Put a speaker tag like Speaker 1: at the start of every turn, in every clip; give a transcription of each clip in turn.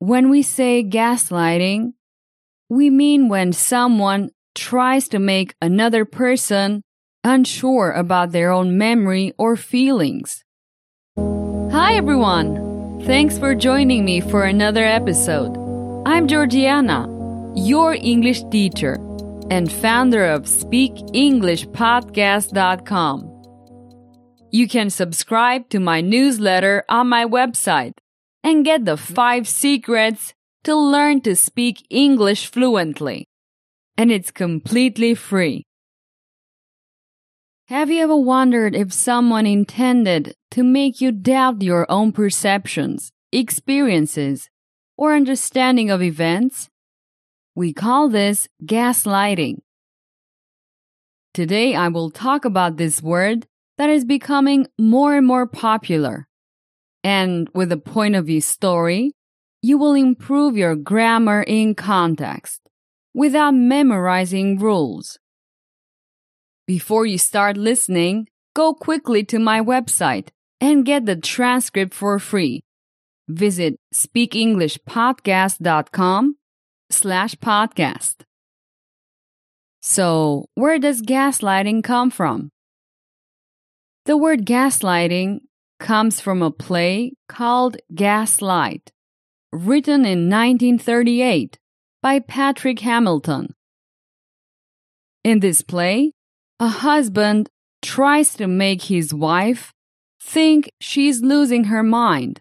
Speaker 1: When we say gaslighting, we mean when someone tries to make another person unsure about their own memory or feelings. Hi, everyone! Thanks for joining me for another episode. I'm Georgiana, your English teacher and founder of SpeakEnglishPodcast.com. You can subscribe to my newsletter on my website and get the five secrets to learn to speak English fluently. And it's completely free. Have you ever wondered if someone intended to make you doubt your own perceptions, experiences, or understanding of events? We call this gaslighting. Today I will talk about this word that is becoming more and more popular. And with a point of view story, you will improve your grammar in context without memorizing rules. Before you start listening, go quickly to my website and get the transcript for free. Visit speakenglishpodcast.com slash podcast. So, where does gaslighting come from? The word gaslighting comes from a play called Gaslight, written in 1938 by Patrick Hamilton. In this play, a husband tries to make his wife think she's losing her mind.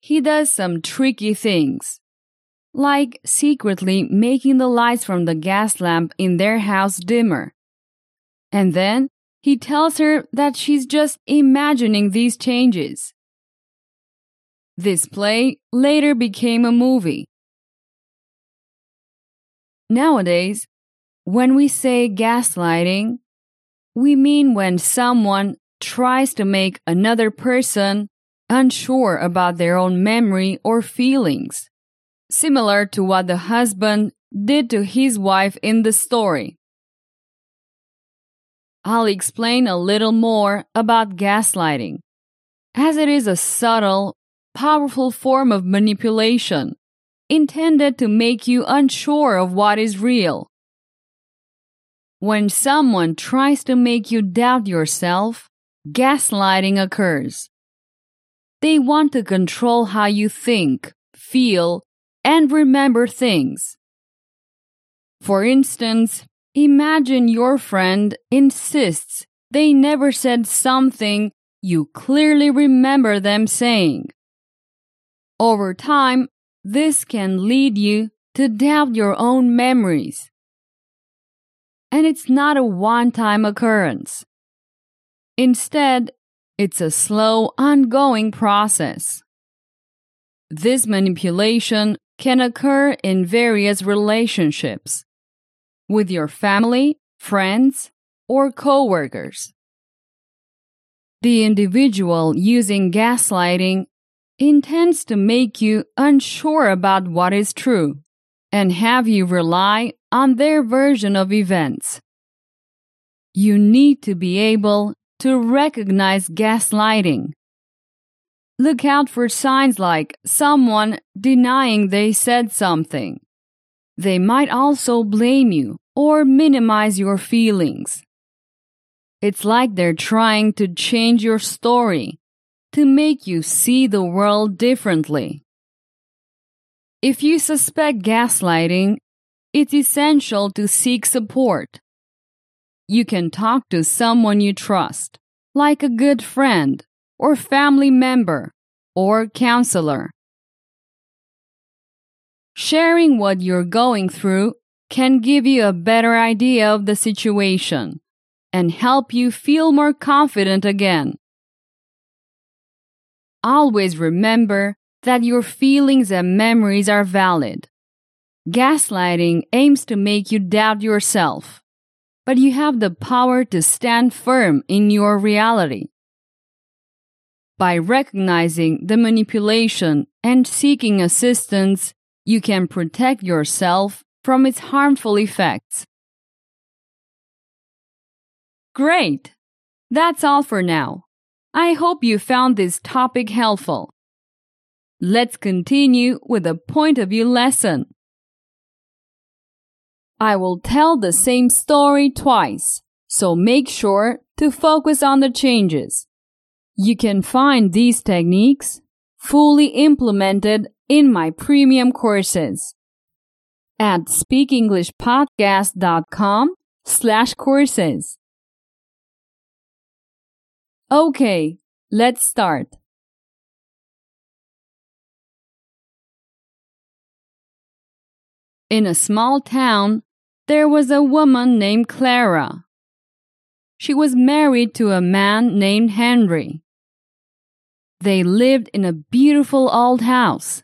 Speaker 1: He does some tricky things, like secretly making the lights from the gas lamp in their house dimmer. And then he tells her that she's just imagining these changes. This play later became a movie. Nowadays, when we say gaslighting, we mean when someone tries to make another person unsure about their own memory or feelings, similar to what the husband did to his wife in the story. I'll explain a little more about gaslighting, as it is a subtle, powerful form of manipulation intended to make you unsure of what is real. When someone tries to make you doubt yourself, gaslighting occurs. They want to control how you think, feel, and remember things. For instance, imagine your friend insists they never said something you clearly remember them saying. Over time, this can lead you to doubt your own memories and it's not a one time occurrence. Instead, it's a slow, ongoing process. This manipulation can occur in various relationships with your family, friends, or coworkers. The individual using gaslighting intends to make you unsure about what is true and have you rely on their version of events. You need to be able to recognize gaslighting. Look out for signs like someone denying they said something. They might also blame you or minimize your feelings. It's like they're trying to change your story to make you see the world differently. If you suspect gaslighting, it's essential to seek support. You can talk to someone you trust, like a good friend, or family member, or counselor. Sharing what you're going through can give you a better idea of the situation and help you feel more confident again. Always remember that your feelings and memories are valid. Gaslighting aims to make you doubt yourself, but you have the power to stand firm in your reality. By recognizing the manipulation and seeking assistance, you can protect yourself from its harmful effects. Great! That's all for now. I hope you found this topic helpful. let's continue with a point of view lesson. I will tell the same story twice, so make sure to focus on the changes. You can find these techniques fully implemented in my premium courses at speakenglishpodcast.com slash courses. Okay, let's start. In a small town, there was a woman named Clara. She was married to a man named Henry. They lived in a beautiful old house.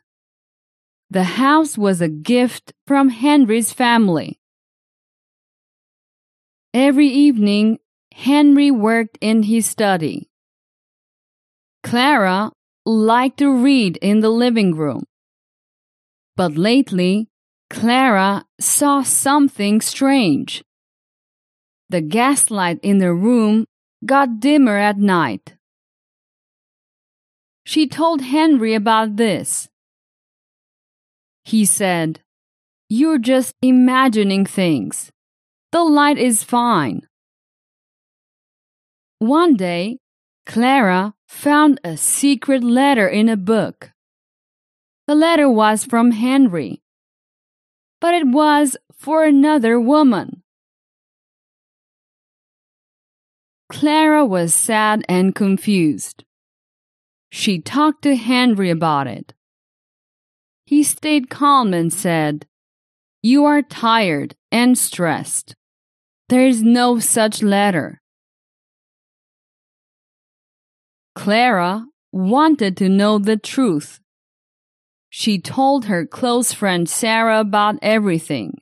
Speaker 1: The house was a gift from Henry's family. Every evening, Henry worked in his study. Clara liked to read in the living room. But lately, Clara saw something strange. The gaslight in the room got dimmer at night. She told Henry about this. He said, You're just imagining things. The light is fine. One day, Clara found a secret letter in a book. The letter was from Henry but it was for another woman. Clara was sad and confused. She talked to Henry about it. He stayed calm and said, You are tired and stressed. There is no such letter. Clara wanted to know the truth she told her close friend Sarah about everything.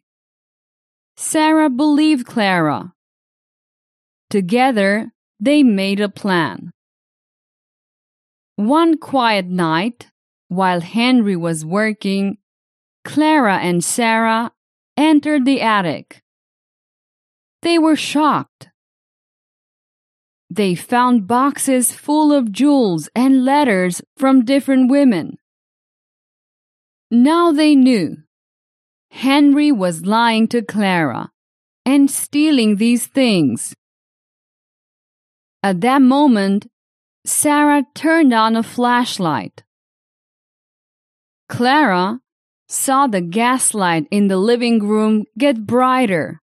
Speaker 1: Sarah believed Clara. Together, they made a plan. One quiet night, while Henry was working, Clara and Sarah entered the attic. They were shocked. They found boxes full of jewels and letters from different women. Now they knew. Henry was lying to Clara and stealing these things. At that moment, Sarah turned on a flashlight. Clara saw the gaslight in the living room get brighter.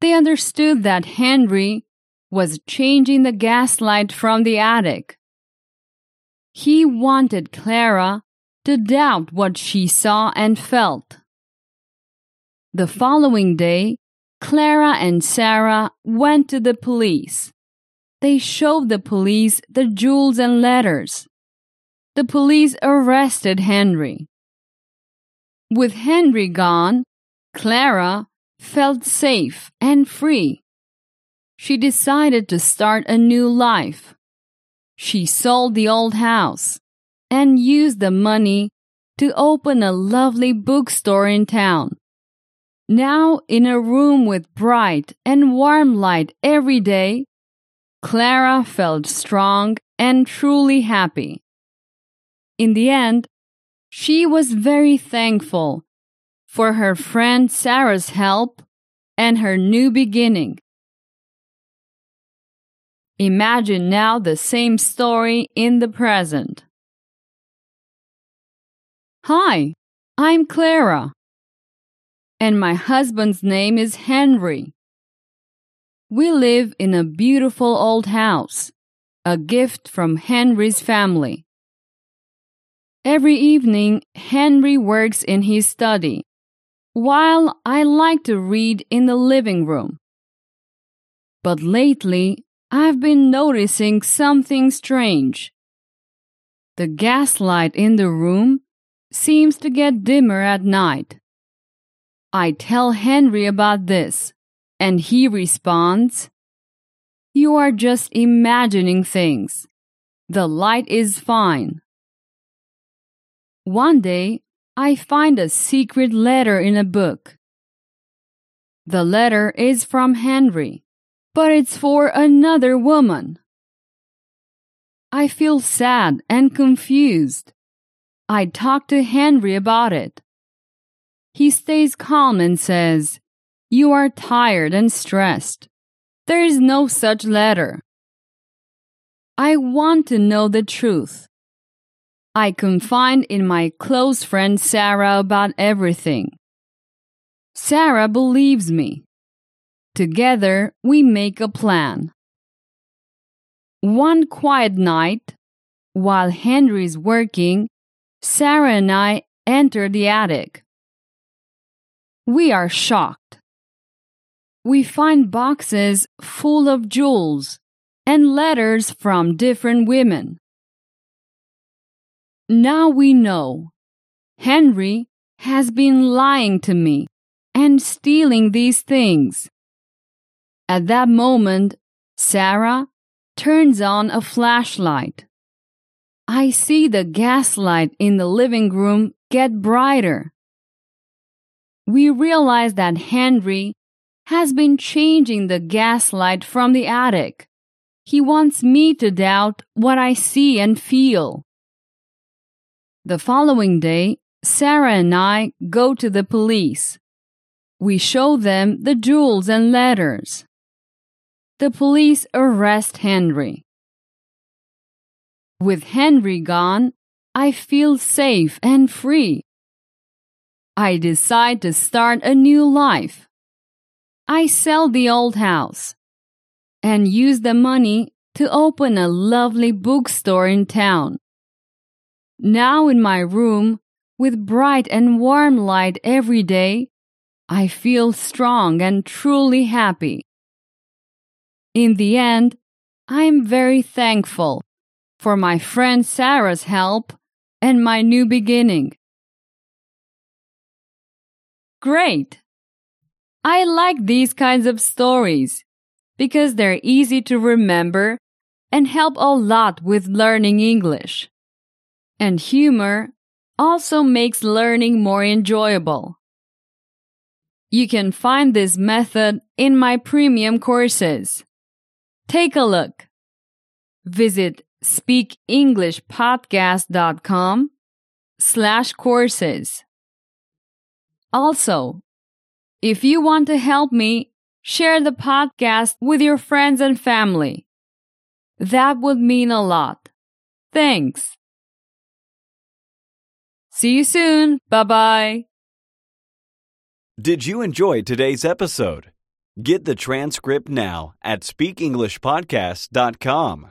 Speaker 1: They understood that Henry was changing the gaslight from the attic. He wanted Clara to doubt what she saw and felt. The following day, Clara and Sarah went to the police. They showed the police the jewels and letters. The police arrested Henry. With Henry gone, Clara felt safe and free. She decided to start a new life. She sold the old house and used the money to open a lovely bookstore in town. Now, in a room with bright and warm light every day, Clara felt strong and truly happy. In the end, she was very thankful for her friend Sarah's help and her new beginning. Imagine now the same story in the present. Hi, I'm Clara. And my husband's name is Henry. We live in a beautiful old house, a gift from Henry's family. Every evening, Henry works in his study, while I like to read in the living room. But lately, I've been noticing something strange. The gaslight in the room seems to get dimmer at night. I tell Henry about this, and he responds, You are just imagining things. The light is fine. One day, I find a secret letter in a book. The letter is from Henry, but it's for another woman. I feel sad and confused. I talk to Henry about it. He stays calm and says, You are tired and stressed. There is no such letter. I want to know the truth. I confide in my close friend Sarah about everything. Sarah believes me. Together, we make a plan. One quiet night, while Henry's working, Sarah and I enter the attic. We are shocked. We find boxes full of jewels and letters from different women. Now we know Henry has been lying to me and stealing these things. At that moment, Sarah turns on a flashlight. I see the gaslight in the living room get brighter. We realize that Henry has been changing the gaslight from the attic. He wants me to doubt what I see and feel. The following day, Sarah and I go to the police. We show them the jewels and letters. The police arrest Henry. With Henry gone, I feel safe and free. I decide to start a new life. I sell the old house and use the money to open a lovely bookstore in town. Now in my room, with bright and warm light every day, I feel strong and truly happy. In the end, I am very thankful for my friend Sarah's help and my new beginning. Great! I like these kinds of stories because they're easy to remember and help a lot with learning English. And humor also makes learning more enjoyable. You can find this method in my premium courses. Take a look. Visit speakenglishpodcast.com slash courses. Also, if you want to help me, share the podcast with your friends and family. That would mean a lot. Thanks. See you soon. Bye bye.
Speaker 2: Did you enjoy today's episode? Get the transcript now at speakenglishpodcast.com.